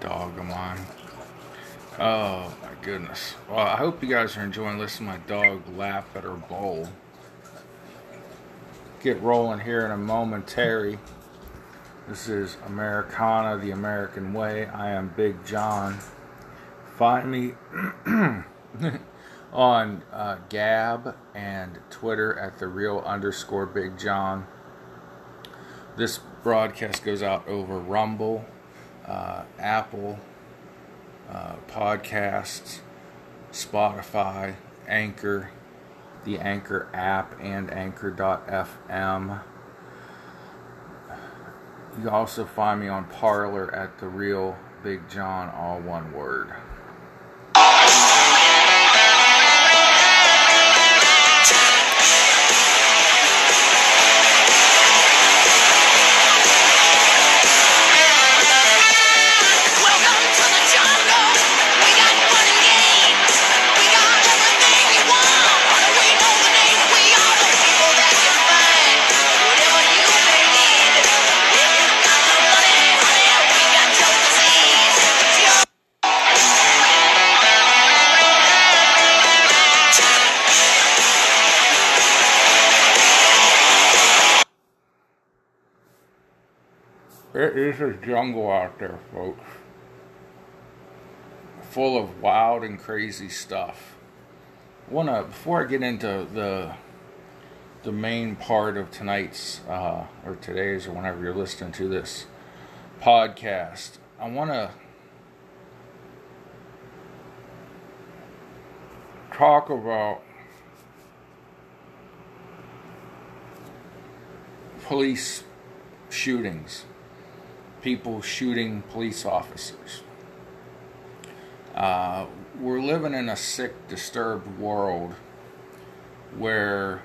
Dog of mine. Oh my goodness. Well, I hope you guys are enjoying listening to my dog laugh at her bowl. Get rolling here in a momentary. This is Americana, the American way. I am Big John. Find me on uh, Gab and Twitter at the real underscore Big John. This broadcast goes out over Rumble, uh, Apple, uh, podcasts, Spotify, Anchor, the Anchor app, and Anchor.fm. You can also find me on Parler at the real Big John, all one word. It is a jungle out there, folks. Full of wild and crazy stuff. Wanna before I get into the the main part of tonight's uh, or today's or whenever you're listening to this podcast, I wanna talk about police shootings people shooting police officers. Uh, we're living in a sick, disturbed world where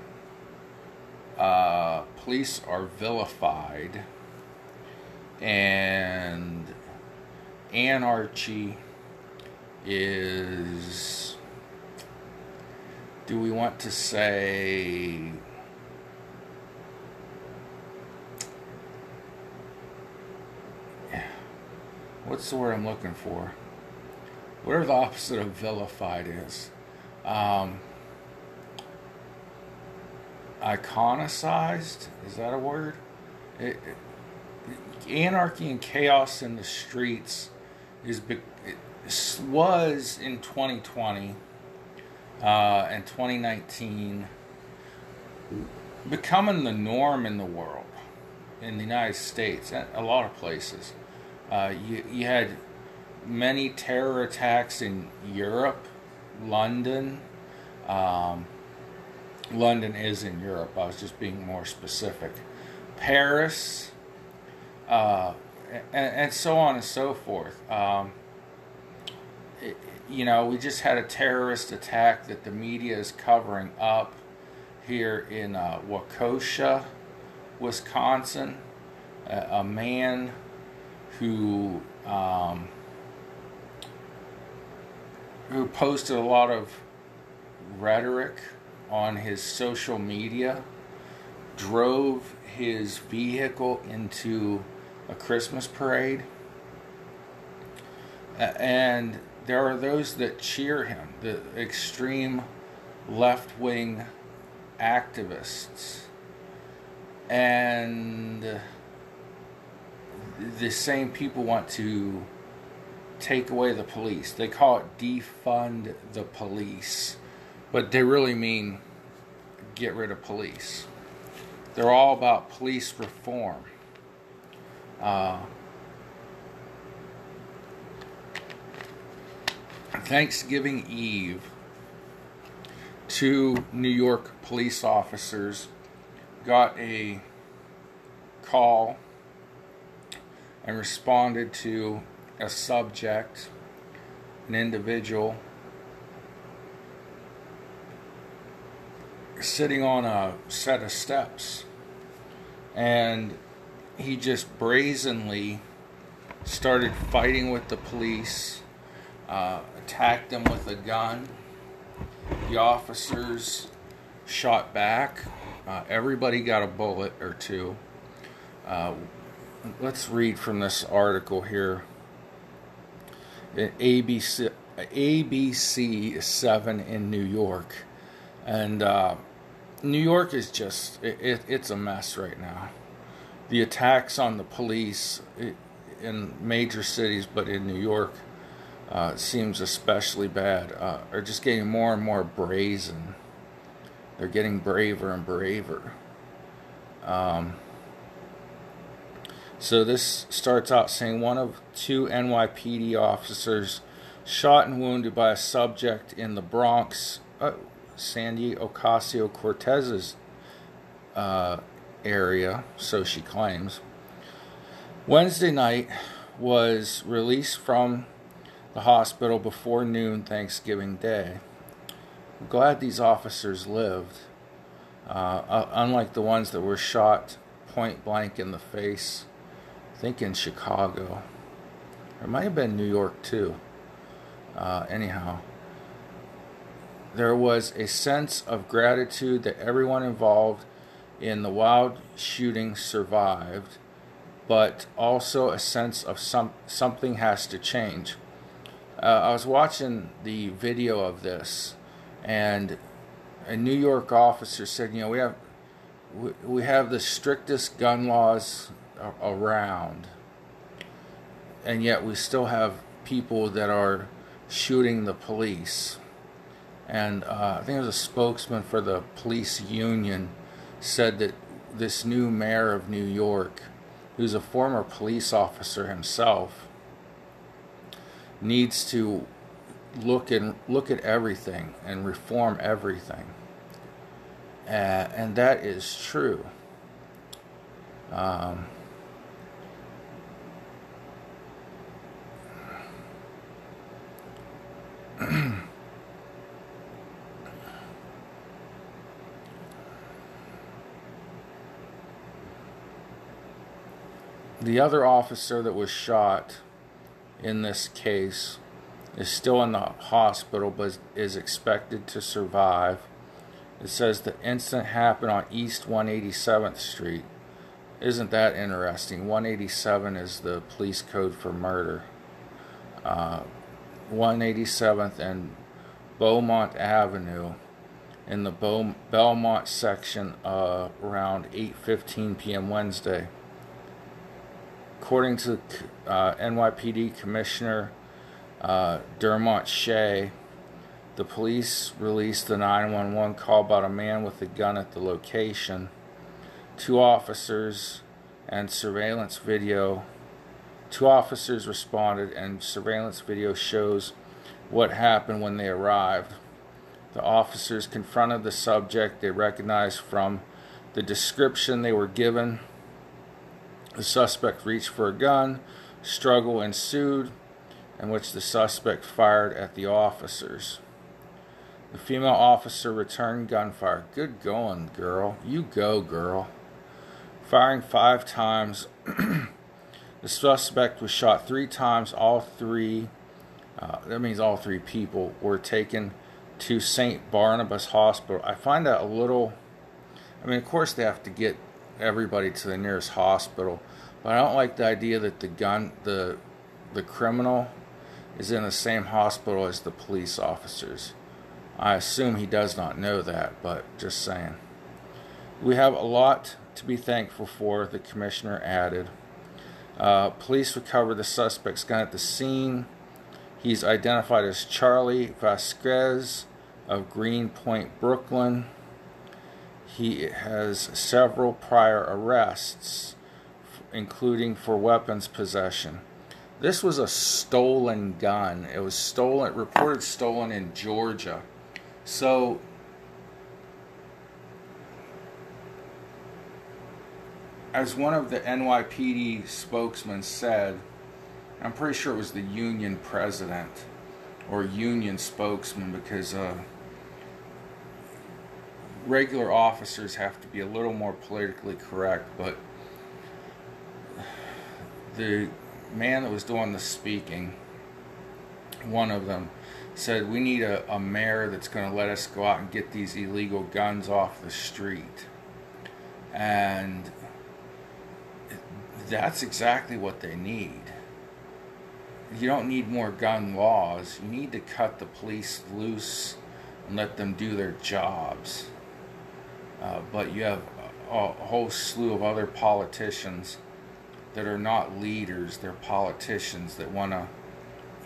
uh, police are vilified and anarchy is, do we want to say, what's the word I'm looking for? Whatever the opposite of vilified is. Um, iconicized? Is that a word? It, it- anarchy and chaos in the streets is was in 2020 uh, and 2019 becoming the norm in the world, in the United States, and a lot of places. Uh, you, you had many terror attacks in Europe, London. Um, London is in Europe. I was just being more specific. Paris, uh, and, and so on and so forth. Um, it- you know, we just had a terrorist attack that the media is covering up here in uh, Wisconsin. A, a man who um, who posted a lot of rhetoric on his social media, drove his vehicle into a Christmas parade, and there are those that cheer him, the extreme left wing activists, and the same people want to take away the police. They call it defund the police, but they really mean get rid of police. They're all about police reform. Uh, Thanksgiving Eve, two New York police officers got a call and responded to a subject, an individual, sitting on a set of steps. And he just brazenly started fighting with the police, uh, attacked them with a gun. The officers shot back. Uh, everybody got a bullet or two. Uh, let's read from this article here. ABC ABC seven in New York, and uh, New York is just it, it, it's a mess right now. The attacks on the police in major cities, but in New York, uh, seems especially bad. Uh, are just getting more and more brazen. They're getting braver and braver. Um, so this starts out saying one of two NYPD officers shot and wounded by a subject in the Bronx, uh, Sandy Ocasio Cortez's uh, area, so she claims. Wednesday night was released from the hospital before noon Thanksgiving Day. I'm glad these officers lived, uh, unlike the ones that were shot point blank in the face. Think in Chicago. It might have been New York too. Uh, anyhow, there was a sense of gratitude that everyone involved in the wild shooting survived, but also a sense of some something has to change. Uh, I was watching the video of this, and a New York officer said, "You know, we have we, we have the strictest gun laws around, and yet we still have people that are shooting the police." And uh, I think it was a spokesman for the police union said that this new mayor of New York, who's a former police officer himself, needs to look and look at everything and reform everything. Uh, and that is true. Um, the other officer that was shot in this case is still in the hospital but is expected to survive. It says the incident happened on East 187th Street. Isn't that interesting? 187 is the police code for murder. Uh, 187th and Beaumont Avenue in the Beau- Belmont section uh, around 8:15 p.m. Wednesday. According to uh, NYPD Commissioner uh, Shea, the police released the 911 call about a man with a gun at the location. Two officers and surveillance video. Two officers responded, and surveillance video shows what happened when they arrived. The officers confronted the subject they recognized from the description they were given the suspect reached for a gun. Struggle ensued, in which the suspect fired at the officers. The female officer returned gunfire. Good going, girl. You go, girl. Firing five times, the suspect was shot three times. All three, uh, that means all three people, were taken to St. Barnabas Hospital. I find that a little, I mean, of course, they have to get everybody to the nearest hospital. But I don't like the idea that the gun, the the criminal, is in the same hospital as the police officers. I assume he does not know that, but just saying. We have a lot to be thankful for, the commissioner added. Uh, police recovered the suspect's gun at the scene. He's identified as Charlie Vasquez of Greenpoint, Brooklyn. He has several prior arrests, including for weapons possession. This was a stolen gun. It was stolen, reported stolen in Georgia. So, as one of the NYPD spokesmen said, I'm pretty sure it was the union president or union spokesman because uh, regular officers have to be a little more politically correct, but the man that was doing the speaking, one of them, said, We need a, a mayor that's going to let us go out and get these illegal guns off the street. And that's exactly what they need. you don't need more gun laws. You need to cut the police loose and let them do their jobs. Uh, but you have a, whole slew of other politicians that are not leaders, they're politicians that want to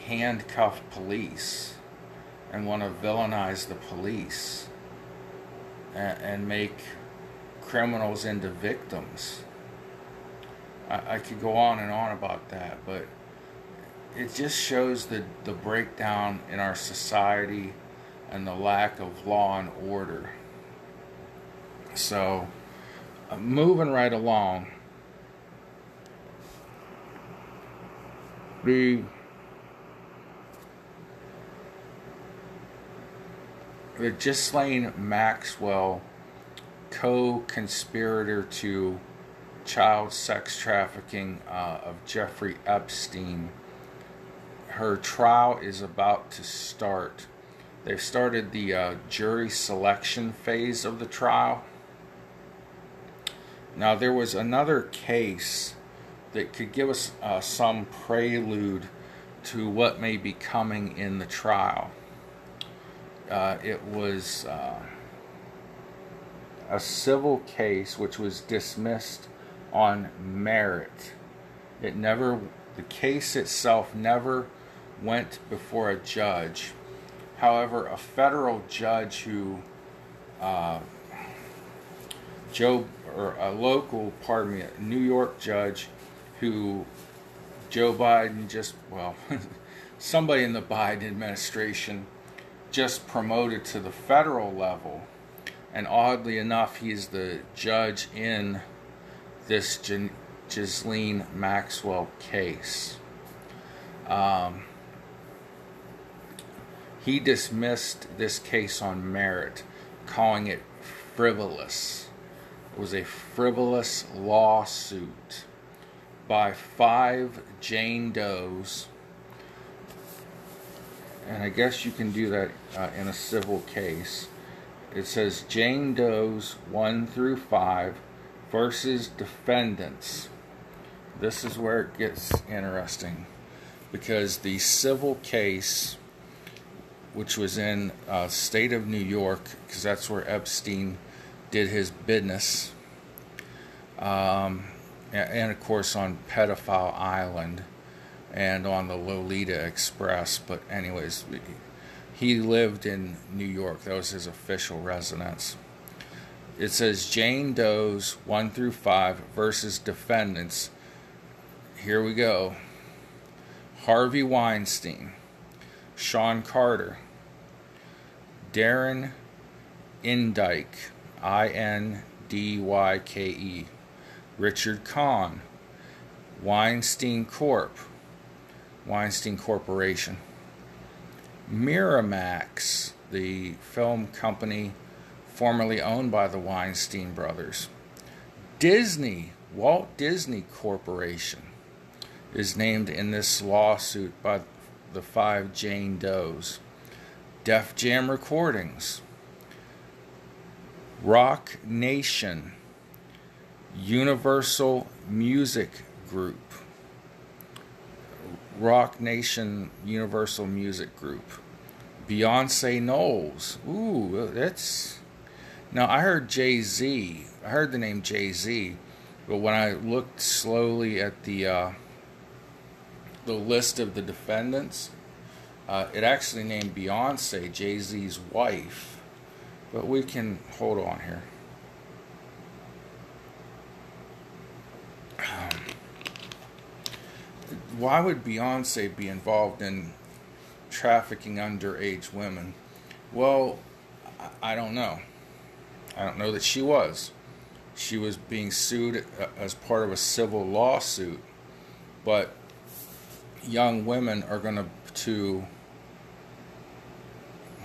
handcuff police and want to villainize the police and, and make criminals into victims. I, I could go on and on about that, but it just shows the, the breakdown in our society and the lack of law and order. So, uh, moving right along, the the Ghislaine Maxwell co-conspirator to child sex trafficking uh, of Jeffrey Epstein. Her trial is about to start. They've started the uh, jury selection phase of the trial. Now, there was another case that could give us uh, some prelude to what may be coming in the trial. Uh, it was uh, a civil case which was dismissed on merit. It never, the case itself never went before a judge. However, a federal judge who, uh, Joe, or a local, pardon me, New York judge who Joe Biden just, well, somebody in the Biden administration just promoted to the federal level. And oddly enough, he's the judge in this Gis- Ghislaine Maxwell case. Um, he dismissed this case on merit, calling it frivolous. It was a frivolous lawsuit by five Jane Does. And I guess you can do that uh, in a civil case. It says Jane Does 1 through 5 versus defendants. This is where it gets interesting because the civil case, which was in uh, state of New York, because that's where Epstein did his business, um, and, and of course on Pedophile Island and on the Lolita Express. But anyways, he lived in New York. That was his official residence. It says Jane Does 1 through 5 versus defendants. Here we go. Harvey Weinstein, Sean Carter, Darren Indyke, I N D Y K E, Richard Kahn, Weinstein Corp, Weinstein Corporation, Miramax, the film company formerly owned by the Weinstein brothers, Disney, Walt Disney Corporation, is named in this lawsuit by the five Jane Does. Def Jam Recordings, Roc Nation, Universal Music Group, Roc Nation Universal Music Group, Beyonce Knowles. Ooh, that's. Now, I heard Jay Z. I heard the name Jay Z, but when I looked slowly at the uh, the list of the defendants, uh, it actually named Beyonce Jay Z's wife. But we can hold on here. Um, why would Beyonce be involved in trafficking underage women? Well, I don't know. I don't know that she was. She was being sued uh, as part of a civil lawsuit, but young women are going to to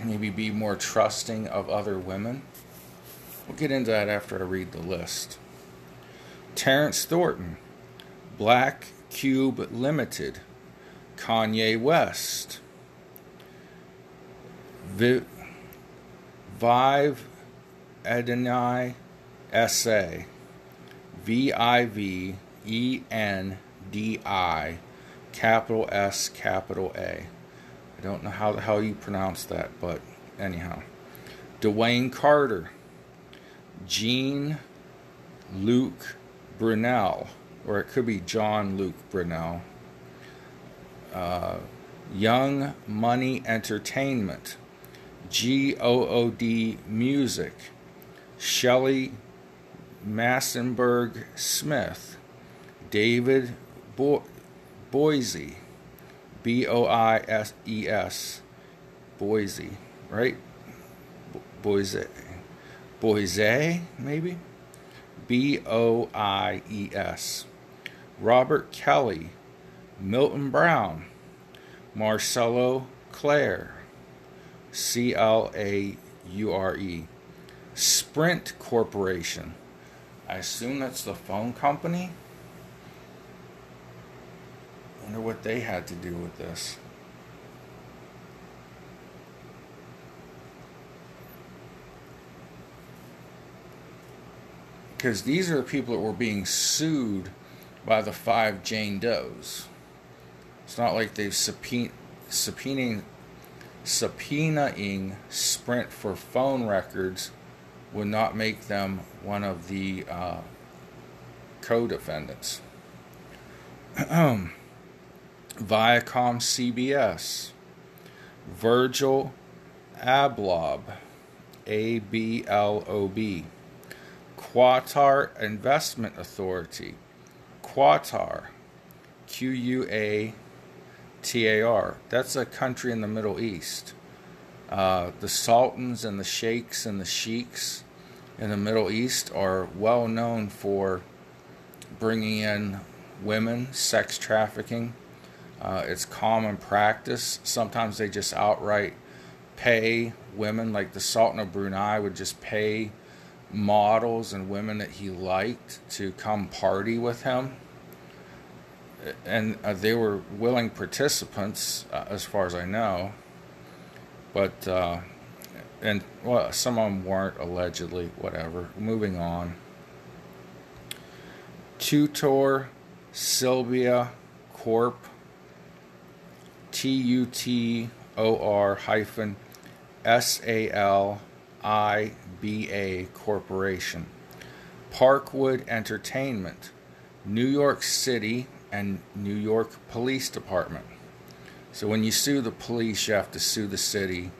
maybe be more trusting of other women. We'll get into that after I read the list. Terrence Thornton, Black Cube Limited, Kanye West, Vi- Vive Edeni SA, V I V E N D I capital S, capital A. I don't know how the hell you pronounce that, but anyhow. Dwayne Carter, Jean Luc Brunel, or it could be John Luke Brunel. Uh, Young Money Entertainment, G O O D Music, Shelley Massenberg Smith, David Bo- Boise, B O I S E S, Boise, right? Bo- Boise, Boise, maybe? B O I E S. Robert Kelly, Milton Brown, Marcelo Clare, C L A U R E. Sprint Corporation. I assume that's the phone company. Wonder what they had to do with this. Because these are the people that were being sued by the five Jane Does. It's not like they've subpoen- subpoenaing, subpoenaing Sprint for phone records would not make them one of the uh, co-defendants. Viacom CBS, Virgil Ablob, A B L O B, Qatar Investment Authority, Qatar, Q U A T A R. That's a country in the Middle East. Uh, the sultans and the sheikhs and the sheiks in the Middle East are well known for bringing in women, sex trafficking. Uh, it's common practice. Sometimes they just outright pay women, like the Sultan of Brunei would just pay models and women that he liked to come party with him. And uh, they were willing participants, uh, as far as I know. But, uh, and, well, some of them weren't, allegedly, whatever. Moving on. Tutor Sylvia Corp. T U T O R hyphen S A L I B A Corporation. Parkwood Entertainment. New York City and New York Police Department. So when you sue the police, you have to sue the city.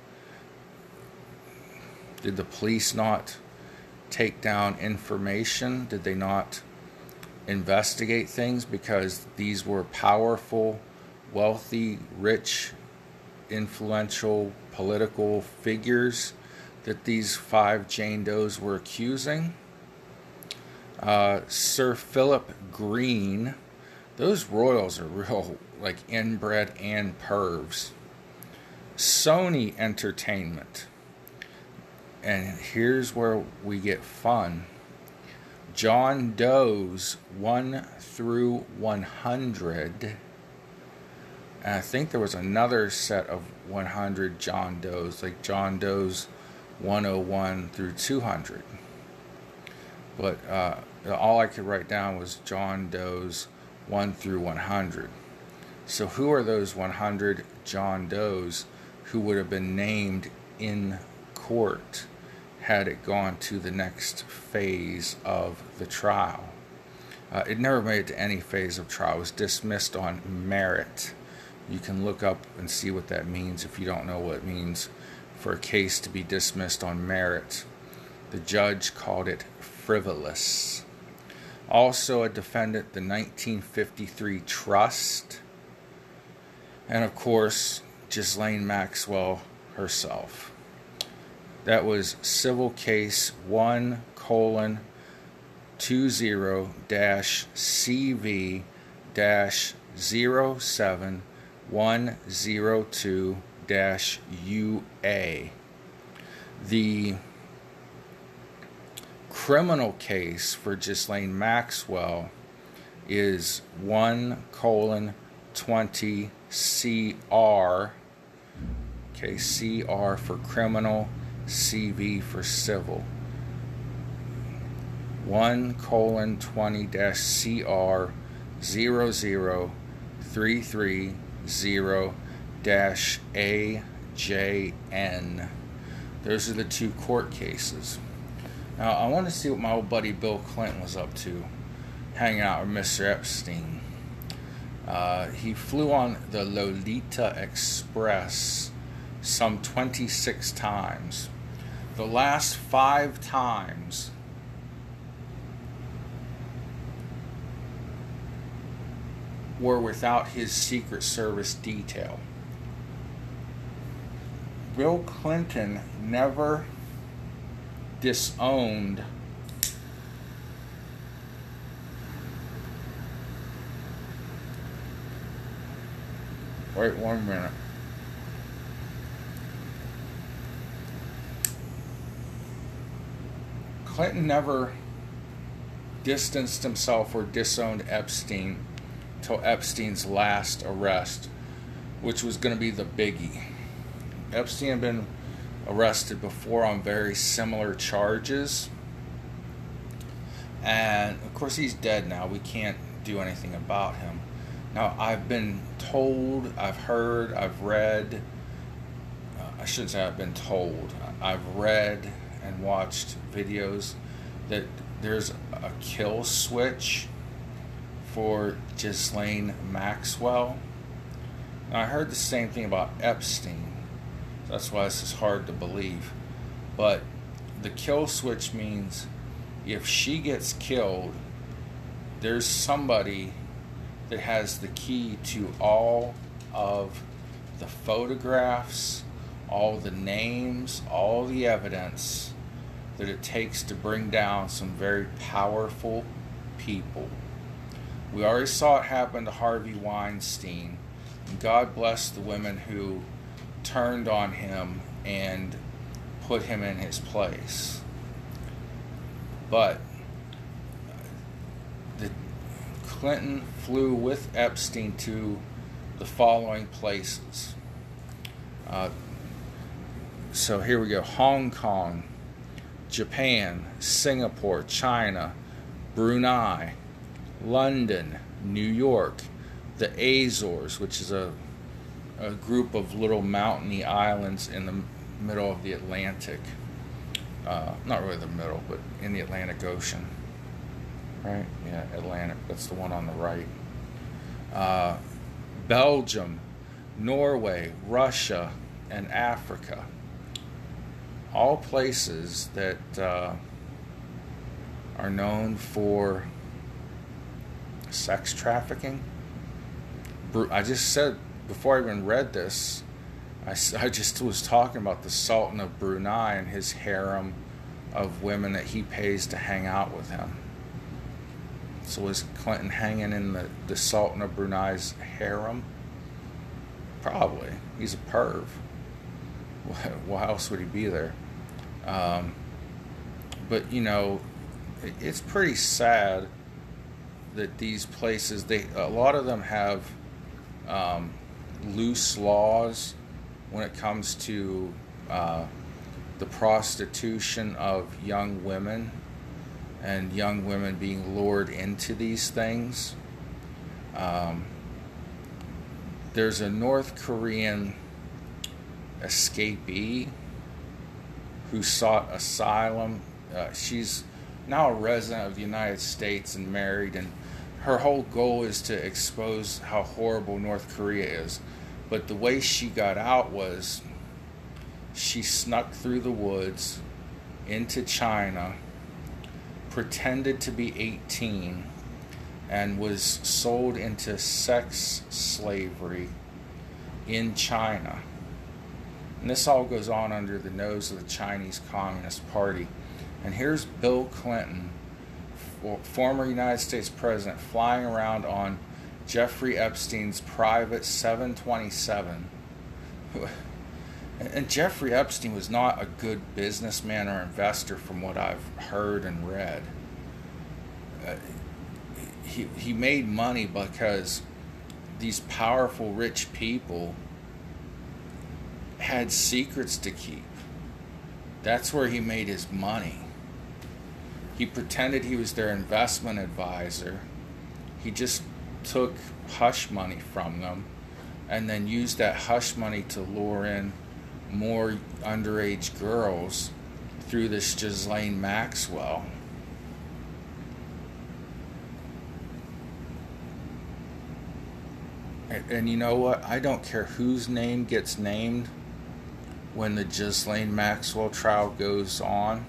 Did the police not take down information? Did they not investigate things because these were powerful, wealthy, rich, influential political figures that these five Jane Does were accusing? Uh, Sir Philip Green, those royals are real, like inbred and pervs. Sony Entertainment. And here's where we get fun. John Doe's 1 through 100. And I think there was another set of 100 John Doe's, like John Doe's 101 through 200. But uh, all I could write down was John Doe's 1 through 100. So, who are those 100 John Does who would have been named in court had it gone to the next phase of the trial? Uh, it never made it to any phase of trial. It was dismissed on merit. You can look up and see what that means if you don't know what it means for a case to be dismissed on merit. The judge called it frivolous. Also, a defendant, the 1953 trust, and of course, Ghislaine Maxwell herself. That was civil case 1 colon 20 dash CV dash 07102 dash UA. The criminal case for Ghislaine Maxwell is 1 colon 20 CR. Okay, CR for criminal, CV for civil. 1 colon 20 dash CR 00 330 AJN. Those are the two court cases. Now, I want to see what my old buddy Bill Clinton was up to, hanging out with Mr. Epstein. Uh, he flew on the Lolita Express some 26 times. The last five times, were without his Secret Service detail. Bill Clinton never disowned Wait one minute. Clinton never distanced himself or disowned Epstein till Epstein's last arrest, which was going to be the biggie. Epstein had been arrested before on very similar charges. And of course, he's dead now. We can't do anything about him. Now, I've been told, I've heard, I've read, uh, I shouldn't say I've been told, I've read and watched videos that there's a kill switch for Ghislaine Maxwell. Now, I heard the same thing about Epstein. That's why this is hard to believe. But the kill switch means if she gets killed, there's somebody that has the key to all of the photographs, all the names, all the evidence that it takes to bring down some very powerful people. We already saw it happen to Harvey Weinstein. And God bless the women who turned on him and put him in his place. But the Clinton flew with Epstein to the following places. Uh, so here we go Hong Kong, Japan, Singapore, China, Brunei, London, New York, the Azores, which is a, a group of little mountainy islands in the middle of the Atlantic. Uh, not really the middle, but in the Atlantic Ocean. Right? Yeah, Atlantic. That's the one on the right. Uh, Belgium, Norway, Russia, and Africa. All places that uh, are known for sex trafficking. I just said before I even read this, I, I just was talking about the Sultan of Brunei and his harem of women that he pays to hang out with him. So is Clinton hanging in the, the Sultan of Brunei's harem? Probably. He's a perv. Why else would he be there? Um, but you know, it's pretty sad that these places they a lot of them have um, loose laws when it comes to uh, the prostitution of young women and young women being lured into these things. Um, there's a North Korean escapee who sought asylum. Uh, she's now a resident of the United States and married, and her whole goal is to expose how horrible North Korea is. But the way she got out was she snuck through the woods into China, pretended to be 18, and was sold into sex slavery in China. And this all goes on under the nose of the Chinese Communist Party. And here's Bill Clinton, former United States president, flying around on Jeffrey Epstein's private 727. And Jeffrey Epstein was not a good businessman or investor, from what I've heard and read. Uh, he, he made money because these powerful, rich people had secrets to keep. That's where he made his money. He pretended he was their investment advisor. He just took hush money from them and then used that hush money to lure in more underage girls through this Ghislaine Maxwell. And, and you know what? I don't care whose name gets named when the Ghislaine Maxwell trial goes on.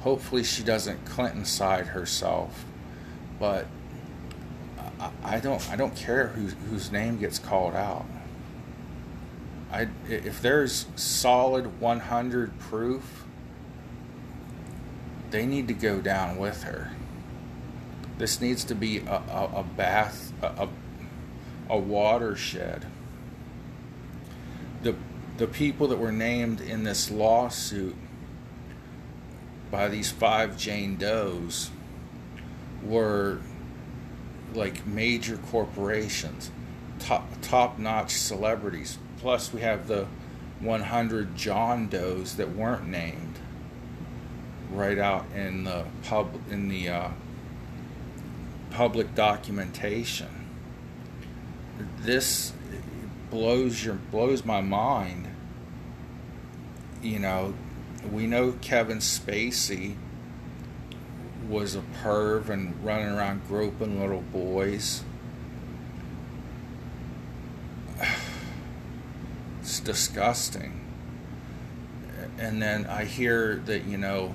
Hopefully, she doesn't Clinton side herself, but I, don't. I don't care whose whose name gets called out. I if there's solid 100 proof, they need to go down with her. This needs to be a, a, a bath, a, a watershed. The people that were named in this lawsuit by these five Jane Does were like major corporations, top top notch celebrities. Plus, we have the 100 John Does that weren't named right out in the pub in the uh, public documentation. This blows your blows my mind. You know, we know Kevin Spacey was a perv and running around groping little boys. It's disgusting. And then I hear that, you know,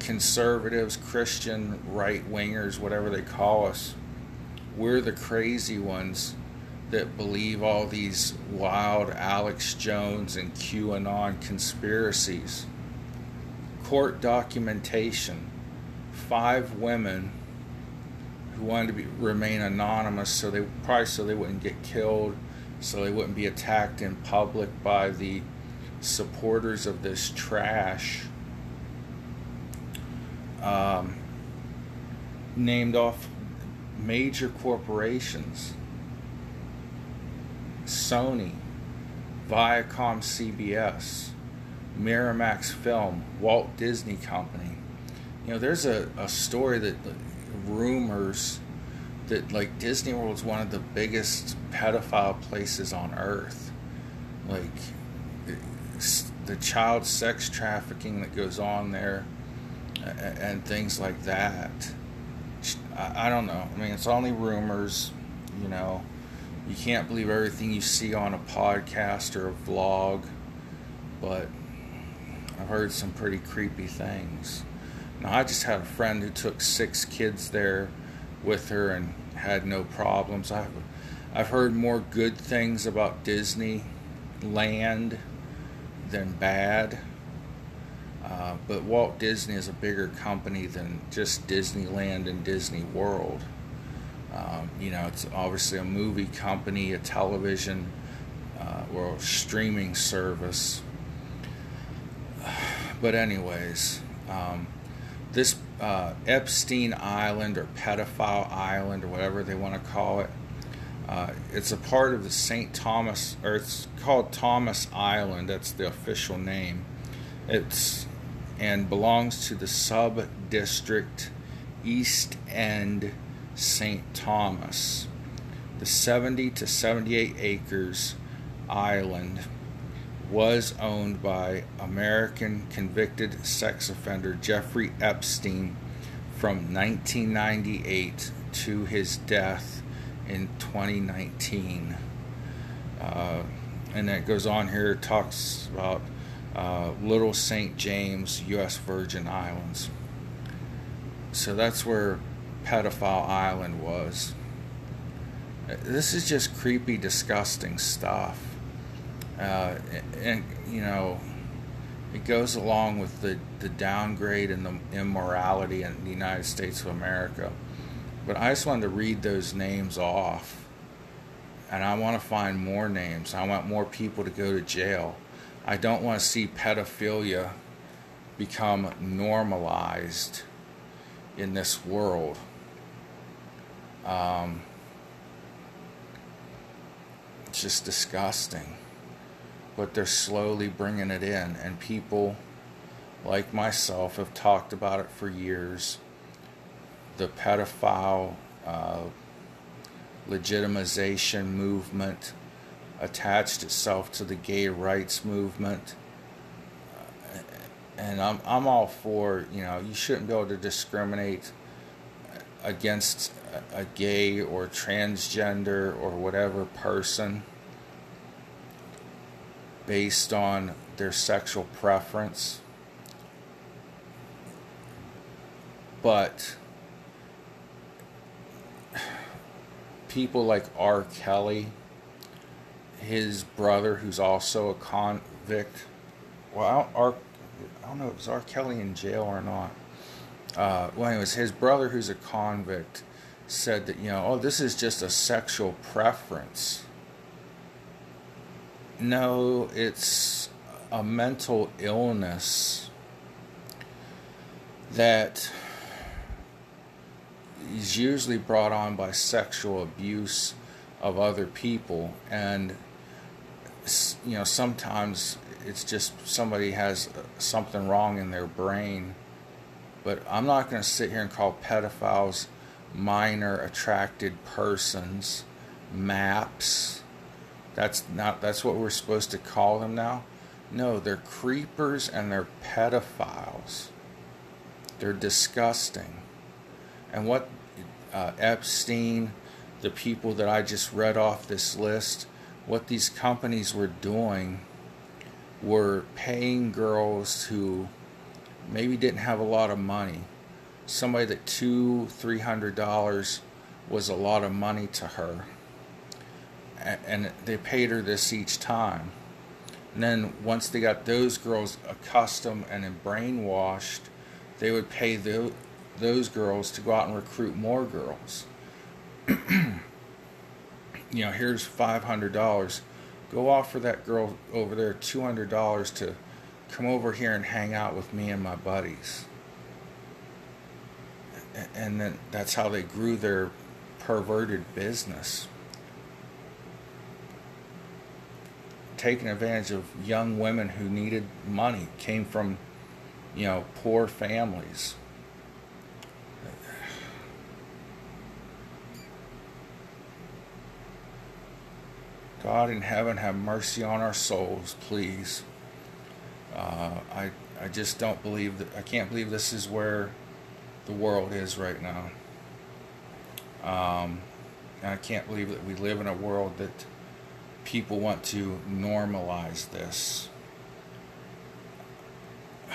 conservatives, Christian right wingers, whatever they call us, we're the crazy ones that believe all these wild Alex Jones and QAnon conspiracies. Court documentation five women who wanted to be, remain anonymous so they probably so they wouldn't get killed so they wouldn't be attacked in public by the supporters of this trash um, named off major corporations Sony, Viacom CBS, Miramax Film, Walt Disney Company. You know, there's a, a story that rumors that like Disney World is one of the biggest pedophile places on earth. Like the child sex trafficking that goes on there and things like that. I don't know. I mean, it's only rumors, you know you can't believe everything you see on a podcast or a vlog, but I've heard some pretty creepy things. Now, I just had a friend who took six kids there with her and had no problems. I've, I've heard more good things about Disney land than bad. Uh, but Walt Disney is a bigger company than just Disneyland and Disney World. Um, you know, it's obviously a movie company, a television, uh, or a streaming service. But, anyways, um, this uh, Epstein Island or Pedophile Island or whatever they want to call it, uh, it's a part of the St. Thomas, or it's called Thomas Island. That's the official name. It's and belongs to the sub district East End St. Thomas. The 70 to 78 acres island was owned by American convicted sex offender Jeffrey Epstein from 1998 to his death in 2019. Uh, and it goes on here, talks about uh, Little St. James, U.S. Virgin Islands. So that's where Pedophile Island was. This is just creepy, disgusting stuff. Uh, and, you know, it goes along with the, the downgrade and the immorality in the United States of America. But I just wanted to read those names off. And I want to find more names. I want more people to go to jail. I don't want to see pedophilia become normalized in this world. Um, it's just disgusting. But they're slowly bringing it in, and people like myself have talked about it for years. The pedophile uh, legitimization movement attached itself to the gay rights movement. Uh, and I'm, I'm all for, you know, you shouldn't be able to discriminate against a, gay or transgender or whatever person based on their sexual preference. But people like R. Kelly, his brother, who's also a convict. Well, I don't, don't know if it's R. Kelly in jail or not. Uh, well, anyways, his brother, who's a convict, said that, you know, oh, this is just a sexual preference. No, it's a mental illness that is usually brought on by sexual abuse of other people and you know sometimes it's just somebody has something wrong in their brain but i'm not going to sit here and call pedophiles minor attracted persons maps. That's not that's what we're supposed to call them now? No they're creepers and they're pedophiles. They're disgusting. And what uh, Epstein, the people that I just read off this list, what these companies were doing were paying girls who maybe didn't have a lot of money. Somebody that two, three hundred dollars was a lot of money to her. And they paid her this each time. And then once they got those girls accustomed and brainwashed, they would pay the, those girls to go out and recruit more girls. you know, here's $500. Go offer that girl over there $200 to come over here and hang out with me and my buddies. And then that's how they grew their perverted business. Taking advantage of young women who needed money, came from, you know, poor families. God in heaven, have mercy on our souls, please. Uh, I I just don't believe that. I can't believe this is where the world is right now. Um, and I can't believe that we live in a world that people want to normalize this.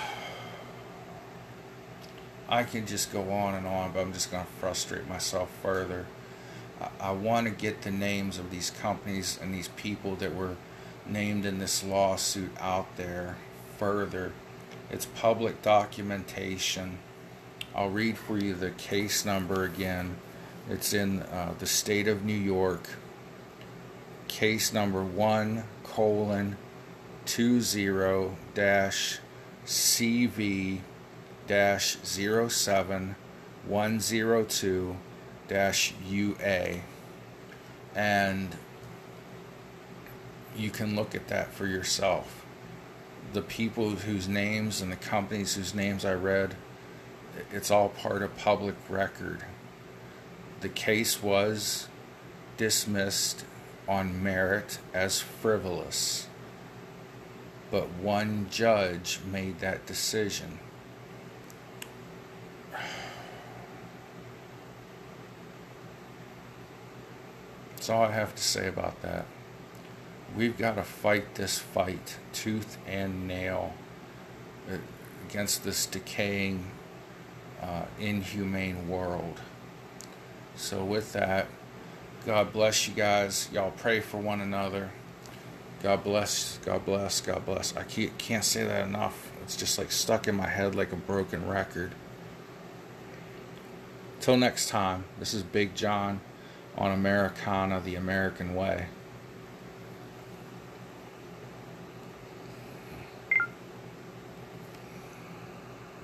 I can just go on and on, but I'm just going to frustrate myself further. I, want to get the names of these companies and these people that were named in this lawsuit out there further. It's public documentation. I'll read for you the case number again. It's in uh, the state of New York. Case number one colon two zero dash CV dash zero seven one zero two UA and you can look at that for yourself. The people whose names and the companies whose names I read, it's all part of public record. The case was dismissed on merit as frivolous, but one judge made that decision. That's all I have to say about that. We've got to fight this fight tooth and nail uh, against this decaying, uh, inhumane world. So, with that, God bless you guys. Y'all pray for one another. God bless, God bless, God bless. I can't say that enough. It's just like stuck in my head like a broken record. Till next time, this is Big John on Americana, the American way.